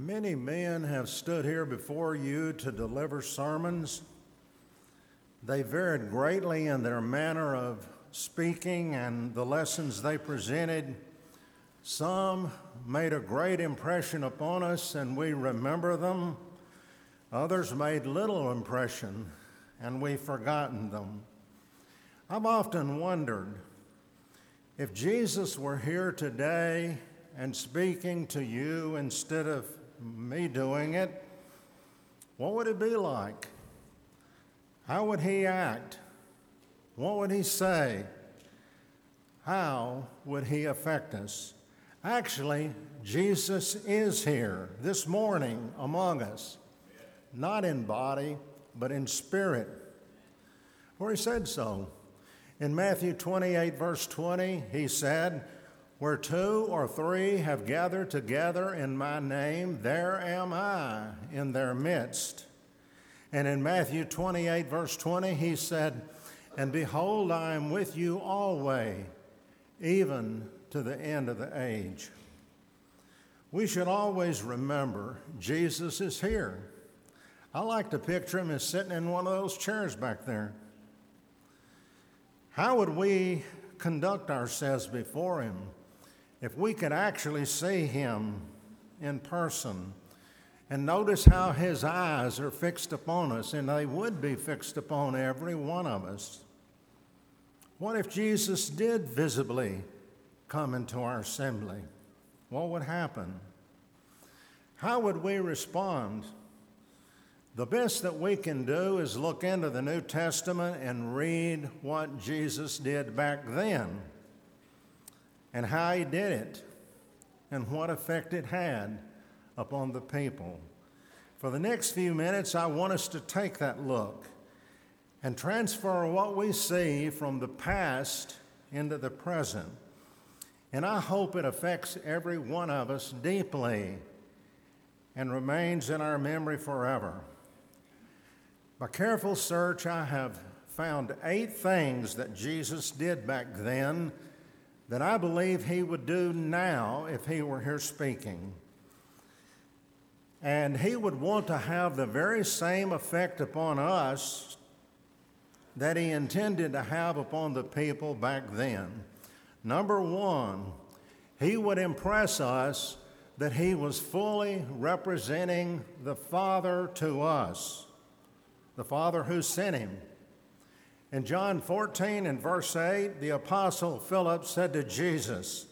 Many men have stood here before you to deliver sermons. They varied greatly in their manner of speaking and the lessons they presented. Some made a great impression upon us and we remember them. Others made little impression and we've forgotten them. I've often wondered if Jesus were here today and speaking to you instead of me doing it, what would it be like? How would he act? What would he say? How would he affect us? Actually, Jesus is here this morning among us, not in body, but in spirit. For he said so. In Matthew 28, verse 20, he said, Where two or three have gathered together in my name, there am I in their midst. And in Matthew 28, verse 20, he said, And behold, I am with you always, even to the end of the age. We should always remember Jesus is here. I like to picture him as sitting in one of those chairs back there. How would we conduct ourselves before Him if we could actually see Him in person and notice how His eyes are fixed upon us, and they would be fixed upon every one of us? What if Jesus did visibly come into our assembly? What would happen? How would we respond? The best that we can do is look into the New Testament and read what Jesus did back then and how he did it and what effect it had upon the people. For the next few minutes, I want us to take that look and transfer what we see from the past into the present. And I hope it affects every one of us deeply and remains in our memory forever. By careful search, I have found eight things that Jesus did back then that I believe he would do now if he were here speaking. And he would want to have the very same effect upon us that he intended to have upon the people back then. Number one, he would impress us that he was fully representing the Father to us the Father who sent him. In John 14 and verse 8, the Apostle Philip said to Jesus,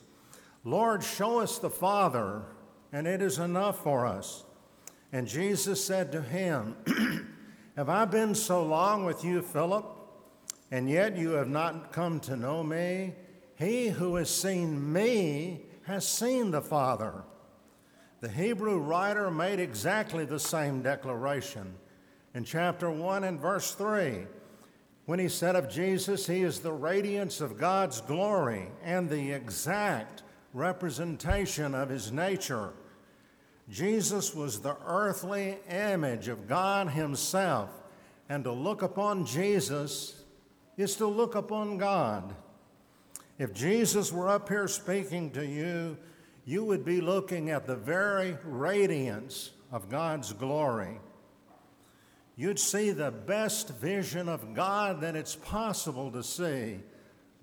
Lord, show us the Father, and it is enough for us. And Jesus said to him, Have I been so long with you, Philip, and yet you have not come to know me? He who has seen me has seen the Father. The Hebrew writer made exactly the same declaration in chapter 1 and verse 3 when he said of Jesus, He is the radiance of God's glory and the exact representation of His nature. Jesus was the earthly image of God Himself, and to look upon Jesus is to look upon God. If Jesus were up here speaking to you, you would be looking at the very radiance of God's glory you'd see the best vision of God that it's possible to see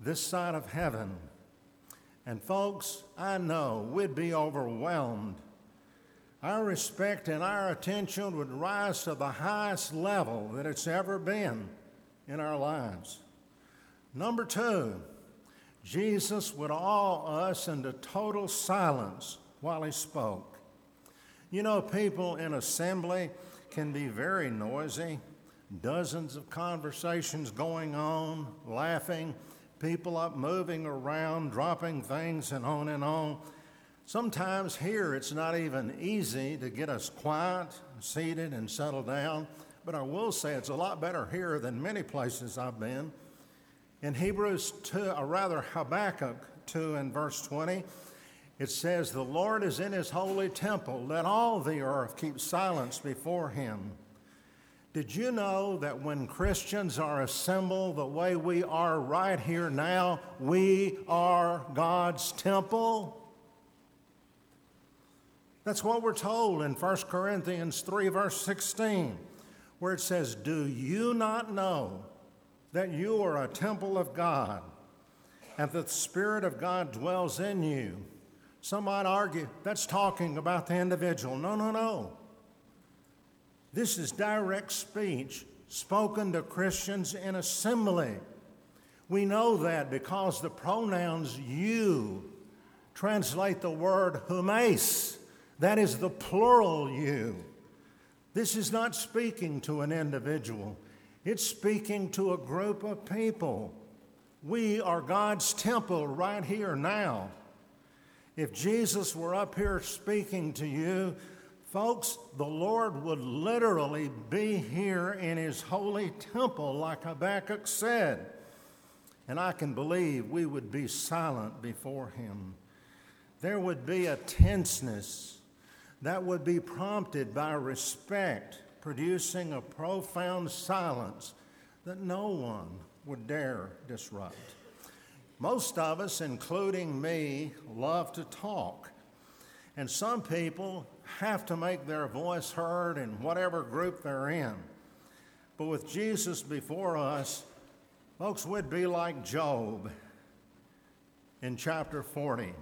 this side of heaven. And, folks, I know we'd be overwhelmed. Our respect and our attention would rise to the highest level that it's ever been in our lives. Number two, Jesus would awe us into total silence while he spoke. You know, people in assembly, can be very noisy. Dozens of conversations going on, laughing, people up moving around, dropping things, and on and on. Sometimes here it's not even easy to get us quiet, seated, and settled down, but I will say it's a lot better here than many places I've been. In Hebrews 2, or rather Habakkuk 2 and verse 20, it says, The Lord is in his holy temple. Let all the earth keep silence before him. Did you know that when Christians are assembled the way we are right here now, we are God's temple? That's what we're told in 1 Corinthians 3, verse 16, where it says, Do you not know that you are a temple of God and that the Spirit of God dwells in you? Some might argue that's talking about the individual. No, no, no. This is direct speech spoken to Christians in assembly. We know that because the pronouns you translate the word humeis. That is the plural you. This is not speaking to an individual, it's speaking to a group of people. We are God's temple right here now. If Jesus were up here speaking to you, folks, the Lord would literally be here in his holy temple, like Habakkuk said. And I can believe we would be silent before him. There would be a tenseness that would be prompted by respect, producing a profound silence that no one would dare disrupt. Most of us, including me, love to talk. And some people have to make their voice heard in whatever group they're in. But with Jesus before us, folks, we'd be like Job in chapter 40.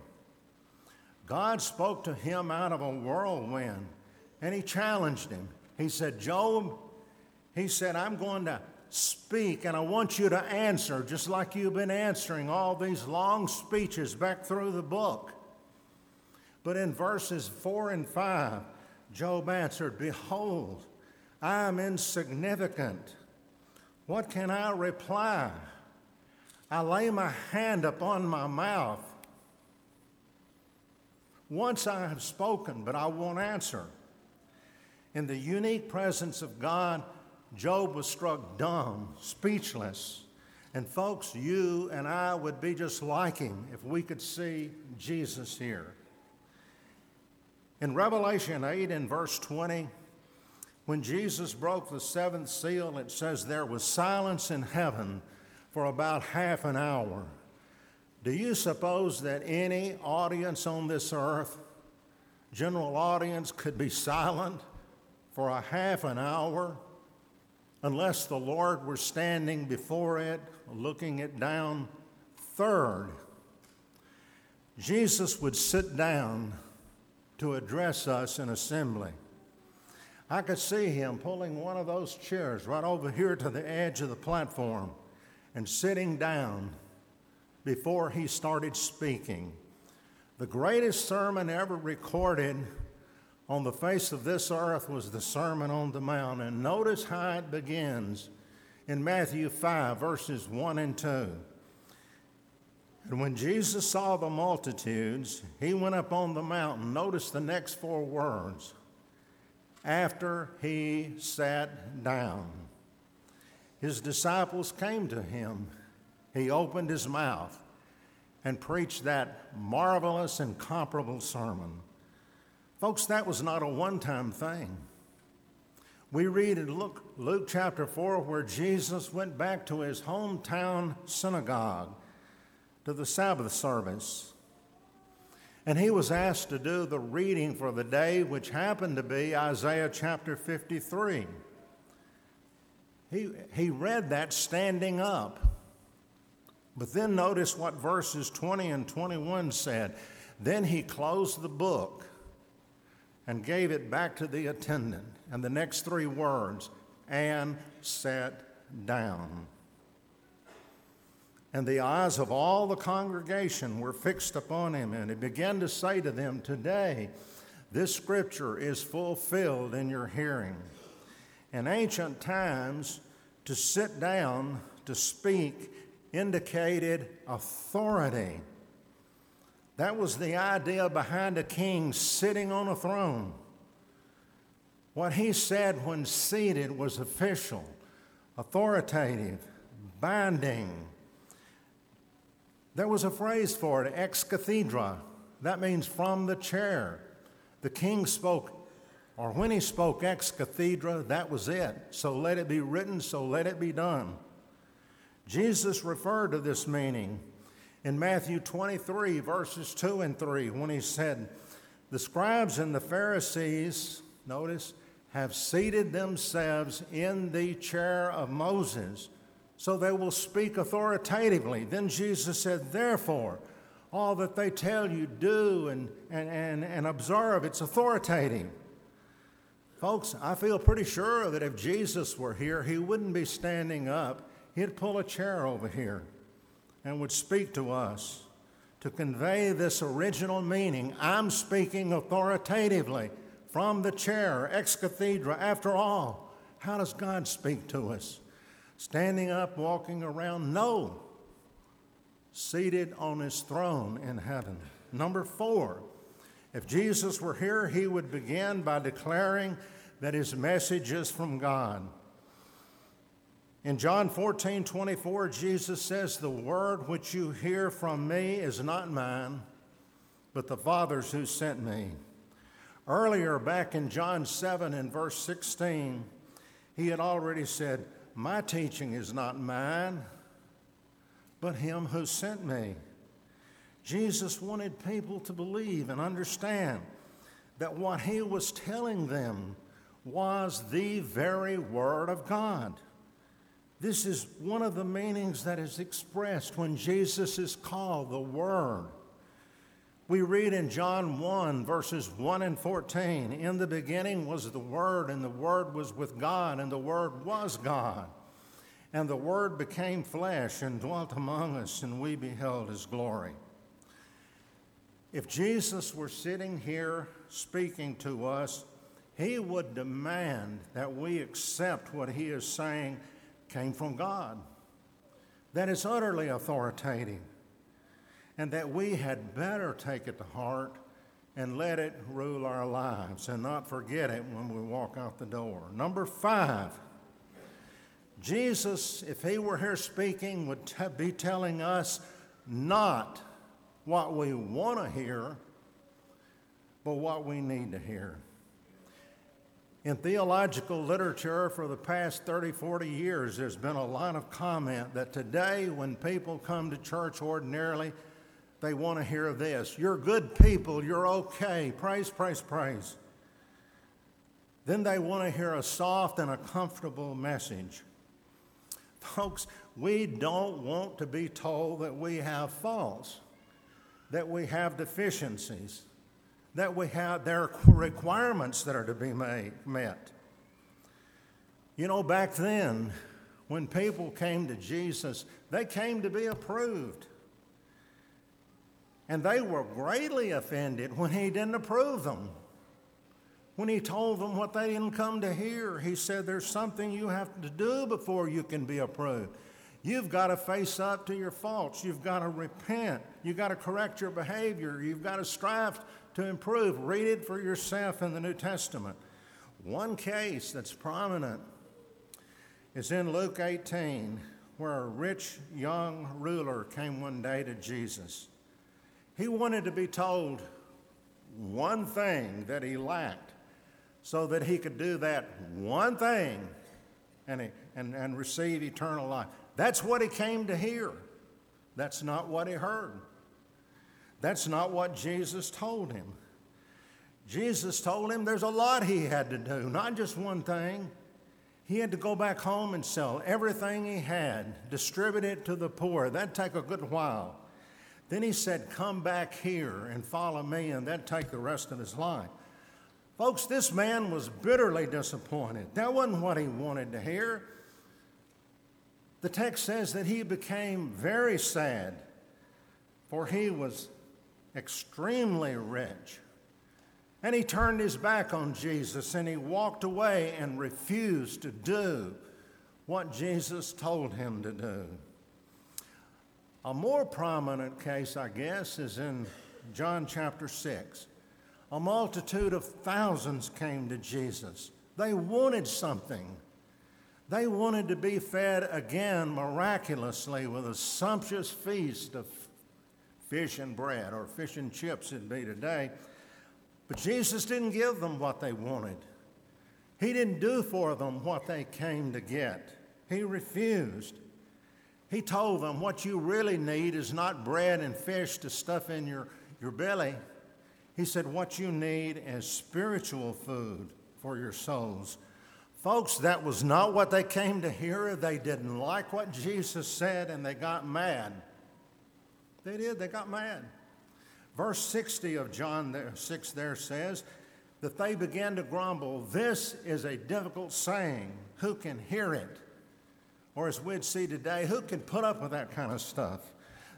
God spoke to him out of a whirlwind and he challenged him. He said, Job, he said, I'm going to speak and I want you to answer just like you've been answering all these long speeches back through the book. But in verses 4 and 5, Job answered, Behold, I am insignificant. What can I reply? I lay my hand upon my mouth. Once I have spoken, but I won't answer. In the unique presence of God, Job was struck dumb, speechless. And folks, you and I would be just like him if we could see Jesus here. In Revelation 8 and verse 20, when Jesus broke the seventh seal, it says there was silence in heaven for about half an hour. Do you suppose that any audience on this earth, general audience, could be silent for a half an hour unless the Lord were standing before it, looking it down? Third, Jesus would sit down to address us in assembly. I could see him pulling one of those chairs right over here to the edge of the platform and sitting down before he started speaking. The greatest sermon ever recorded on the face of this earth was the Sermon on the Mount. And notice how it begins in Matthew 5, verses 1 and 2. And when Jesus saw the multitudes, he went up on the mountain. Notice the next four words after he sat down. His disciples came to him he opened his mouth and preached that marvelous, incomparable sermon. Folks, that was not a one time thing. We read in Luke, Luke, chapter 4 where Jesus went back to his hometown synagogue to the Sabbath service. And he was asked to do the reading for the day, which happened to be Isaiah chapter 53. He, he read that standing up. But then notice what verses 20 and 21 said. Then he closed the book and gave it back to the attendant. And the next three words, and sat down. And the eyes of all the congregation were fixed upon him, and he began to say to them, Today, this scripture is fulfilled in your hearing. In ancient times, to sit down to speak indicated authority. That was the idea behind a king sitting on a throne. What he said when seated was official, authoritative, binding. There was a phrase for it, ex cathedra. That means from the chair. The king spoke, or when he spoke ex cathedra, that was it. So let it be written, so let it be done. Jesus referred to this meaning in Matthew 23, verses 2 and 3, when he said, The scribes and the Pharisees, notice, have seated themselves in the chair of Moses, so they will speak authoritatively. Then Jesus said, Therefore, all that they tell you, do and, and, and, and observe, it's authoritative. Folks, I feel pretty sure that if Jesus were here, he wouldn't be standing up. He'd pull a chair over here and would speak to us to convey this original meaning. I'm speaking authoritatively from the chair, ex cathedra. After all, how does God speak to us? Standing up, walking around? No. Seated on his throne in heaven. Number four, if Jesus were here, he would begin by declaring that his message is from God. In John 14, 24, Jesus says, The word which you hear from me is not mine, but the Father's who sent me. Earlier, back in John 7 and verse 16, he had already said, My teaching is not mine, but him who sent me. Jesus wanted people to believe and understand that what he was telling them was the very Word of God. This is one of the meanings that is expressed when Jesus is called the Word. We read in John 1, verses 1 and 14 In the beginning was the Word, and the Word was with God, and the Word was God. And the Word became flesh and dwelt among us, and we beheld His glory. If Jesus were sitting here speaking to us, he would demand that we accept what he is saying came from God, that is utterly authoritative, and that we had better take it to heart and let it rule our lives and not forget it when we walk out the door. Number five, Jesus, if he were here speaking, would t- be telling us not what we want to hear, but what we need to hear. In theological literature for the past 30, 40 years, there's been a lot of comment that today, when people come to church ordinarily, they want to hear this You're good people, you're okay, praise, praise, praise. Then they want to hear a soft and a comfortable message. Folks, we don't want to be told that we have faults that we have deficiencies, that we have there are requirements that are to be made, met. You know, back then, when people came to Jesus, they came to be approved. And they were greatly offended when he didn't approve them. When he told them what they didn't come to hear, he said, There's something you have to do before you can be approved. You've got to face up to your faults. You've got to repent. You've got to correct your behavior. You've got to strive to improve. Read it for yourself in the New Testament. One case that's prominent is in Luke 18, where a rich young ruler came one day to Jesus. He wanted to be told one thing that he lacked so that he could do that one thing and, and, and receive eternal life. That's what he came to hear. That's not what he heard. That's not what Jesus told him. Jesus told him there's a lot he had to do, not just one thing. He had to go back home and sell everything he had, distribute it to the poor. That'd take a good while. Then he said, Come back here and follow me, and that'd take the rest of his life. Folks, this man was bitterly disappointed. That wasn't what he wanted to hear. The text says that he became very sad, for he was extremely rich. And he turned his back on Jesus and he walked away and refused to do what Jesus told him to do. A more prominent case, I guess, is in John chapter 6. A multitude of thousands came to Jesus. They wanted something. They wanted to be fed again miraculously with a sumptuous feast of fish and bread, or fish and chips, it'd be today. But Jesus didn't give them what they wanted. He didn't do for them what they came to get. He refused. He told them what you really need is not bread and fish to stuff in your, your belly. He said, What you need is spiritual food for your souls. Folks, that was not what they came to hear. They didn't like what Jesus said and they got mad. They did, they got mad. Verse 60 of John 6 there says that they began to grumble, This is a difficult saying. Who can hear it? Or as we'd see today, who can put up with that kind of stuff?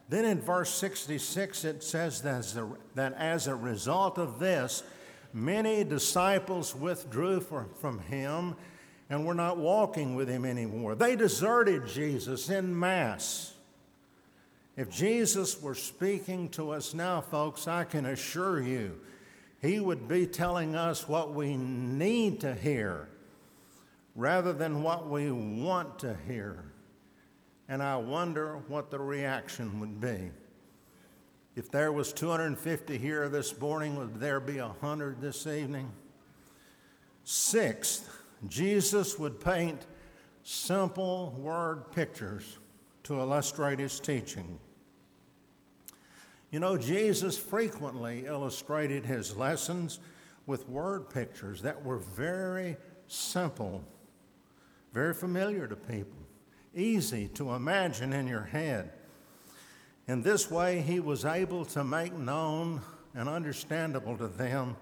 Then in verse 66, it says that as a result of this, many disciples withdrew from him and were not walking with him anymore. They deserted Jesus in mass. If Jesus were speaking to us now, folks, I can assure you, he would be telling us what we need to hear rather than what we want to hear and I wonder what the reaction would be. If there was 250 here this morning, would there be 100 this evening? Sixth, Jesus would paint simple word pictures to illustrate his teaching. You know, Jesus frequently illustrated his lessons with word pictures that were very simple, very familiar to people easy to imagine in your head. In this way, he was able to make known and understandable to them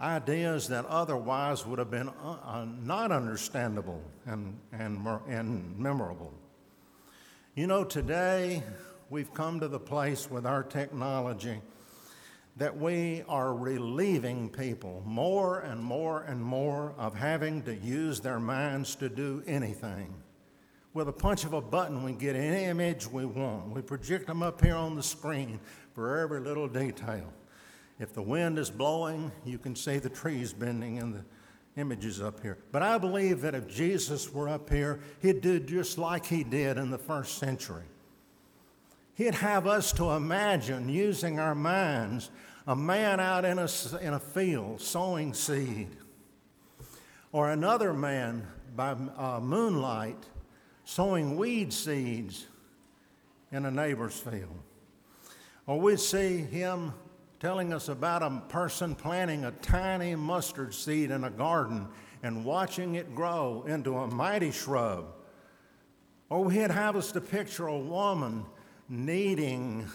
ideas that otherwise would have been uh, uh, not understandable and, and, and memorable. You know, today we've come to the place with our technology that we are relieving people more and more and more of having to use their minds to do anything with a punch of a button, we get any image we want. We project them up here on the screen for every little detail. If the wind is blowing, you can see the trees bending in the images up here. But I believe that if Jesus were up here, he'd do just like he did in the first century. He'd have us to imagine using our minds a man out in a, in a field sowing seed, or another man by uh, moonlight sowing weed seeds in a neighbor's field. Or we'd see him telling us about a person planting a tiny mustard seed in a garden and watching it grow into a mighty shrub. Or he'd have us to picture a woman kneading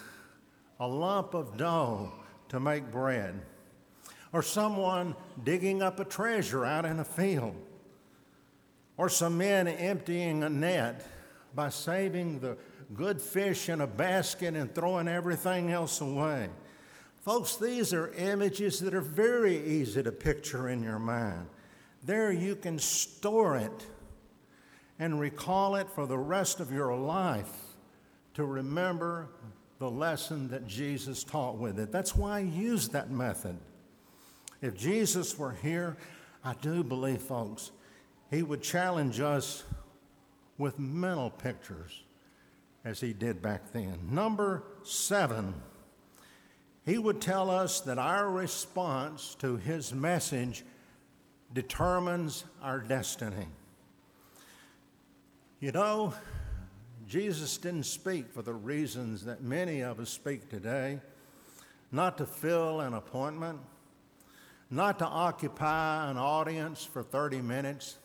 a lump of dough to make bread. Or someone digging up a treasure out in a field or some men emptying a net by saving the good fish in a basket and throwing everything else away. Folks, these are images that are very easy to picture in your mind. There you can store it and recall it for the rest of your life to remember the lesson that Jesus taught with it. That's why I use that method. If Jesus were here, I do believe, folks, he would challenge us with mental pictures as he did back then. Number seven, he would tell us that our response to his message determines our destiny. You know, Jesus didn't speak for the reasons that many of us speak today not to fill an appointment, not to occupy an audience for 30 minutes,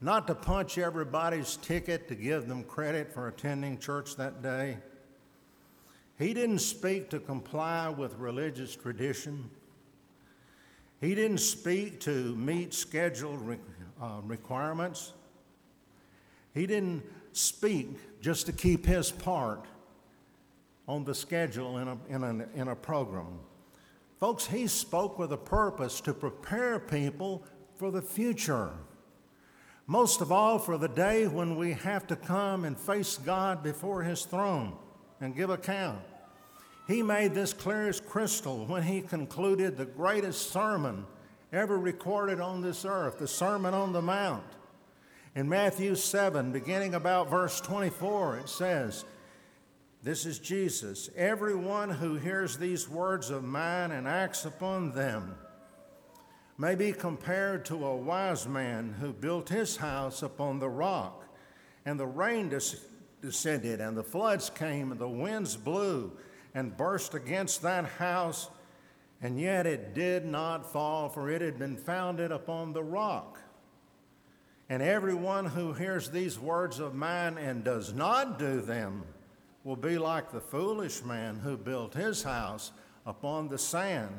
not to punch everybody's ticket to give them credit for attending church that day. He didn't speak to comply with religious tradition. He didn't speak to meet scheduled re- uh, requirements. He didn't speak just to keep his part on the schedule in a, in a, in a program. Folks, he spoke with a purpose to prepare people for the future. Most of all, for the day when we have to come and face God before His throne and give account. He made this clear as crystal when he concluded the greatest sermon ever recorded on this earth, the Sermon on the Mount. In Matthew 7, beginning about verse 24, it says, This is Jesus. Everyone who hears these words of mine and acts upon them may be compared to a wise man who built his house upon the rock. And the rain des- descended, and the floods came, and the winds blew and burst against that house, And yet it did not fall, for it had been founded upon the rock. And everyone who hears these words of mine and does not do them will be like the foolish man who built his house upon the sand.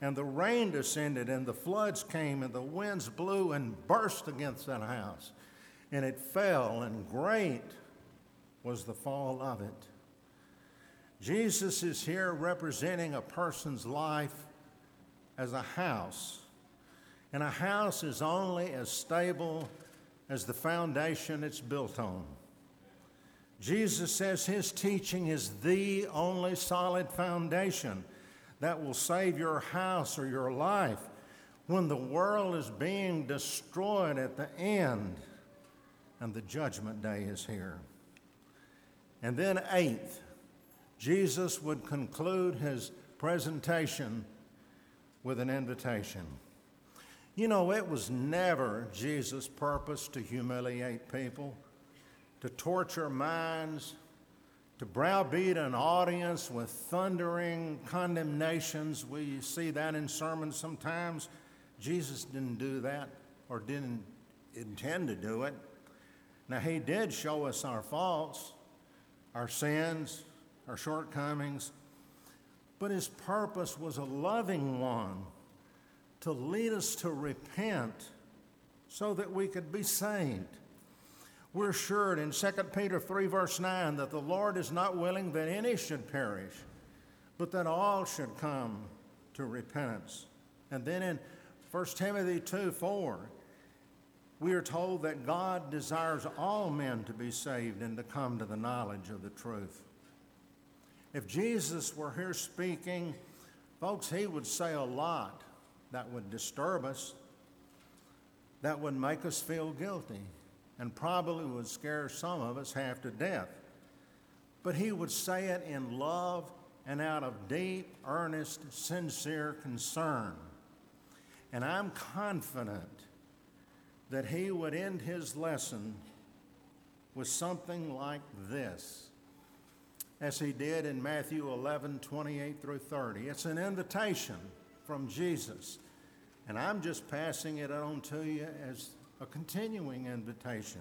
And the rain descended, and the floods came, and the winds blew and burst against that house. And it fell, and great was the fall of it. Jesus is here representing a person's life as a house. And a house is only as stable as the foundation it's built on. Jesus says his teaching is the only solid foundation that will save your house or your life when the world is being destroyed at the end and the judgment day is here. And then, eighth, Jesus would conclude his presentation with an invitation. You know, it was never Jesus' purpose to humiliate people, to torture minds, to browbeat an audience with thundering condemnations. We see that in sermons sometimes. Jesus didn't do that or didn't intend to do it. Now, He did show us our faults, our sins, our shortcomings, but his purpose was a loving one to lead us to repent so that we could be saved. We're assured in 2 Peter 3, verse 9, that the Lord is not willing that any should perish, but that all should come to repentance. And then in 1 Timothy 2, 4, we are told that God desires all men to be saved and to come to the knowledge of the truth. If Jesus were here speaking, folks, he would say a lot that would disturb us, that would make us feel guilty, and probably would scare some of us half to death. But he would say it in love and out of deep, earnest, sincere concern. And I'm confident that he would end his lesson with something like this as he did in Matthew 11, 28 through 30. It's an invitation from Jesus. And I'm just passing it on to you as a continuing invitation.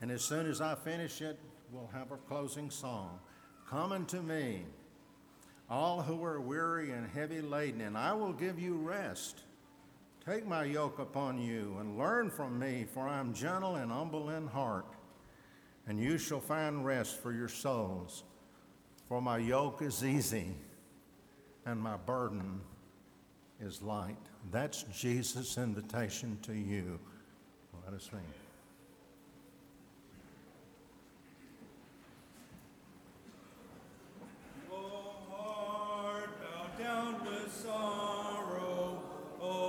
And as soon as I finish it, we'll have our closing song. Come unto me, all who are weary and heavy laden, and I will give you rest. Take my yoke upon you and learn from me, for I am gentle and humble in heart and you shall find rest for your souls. For my yoke is easy and my burden is light. That's Jesus' invitation to you. Let us sing.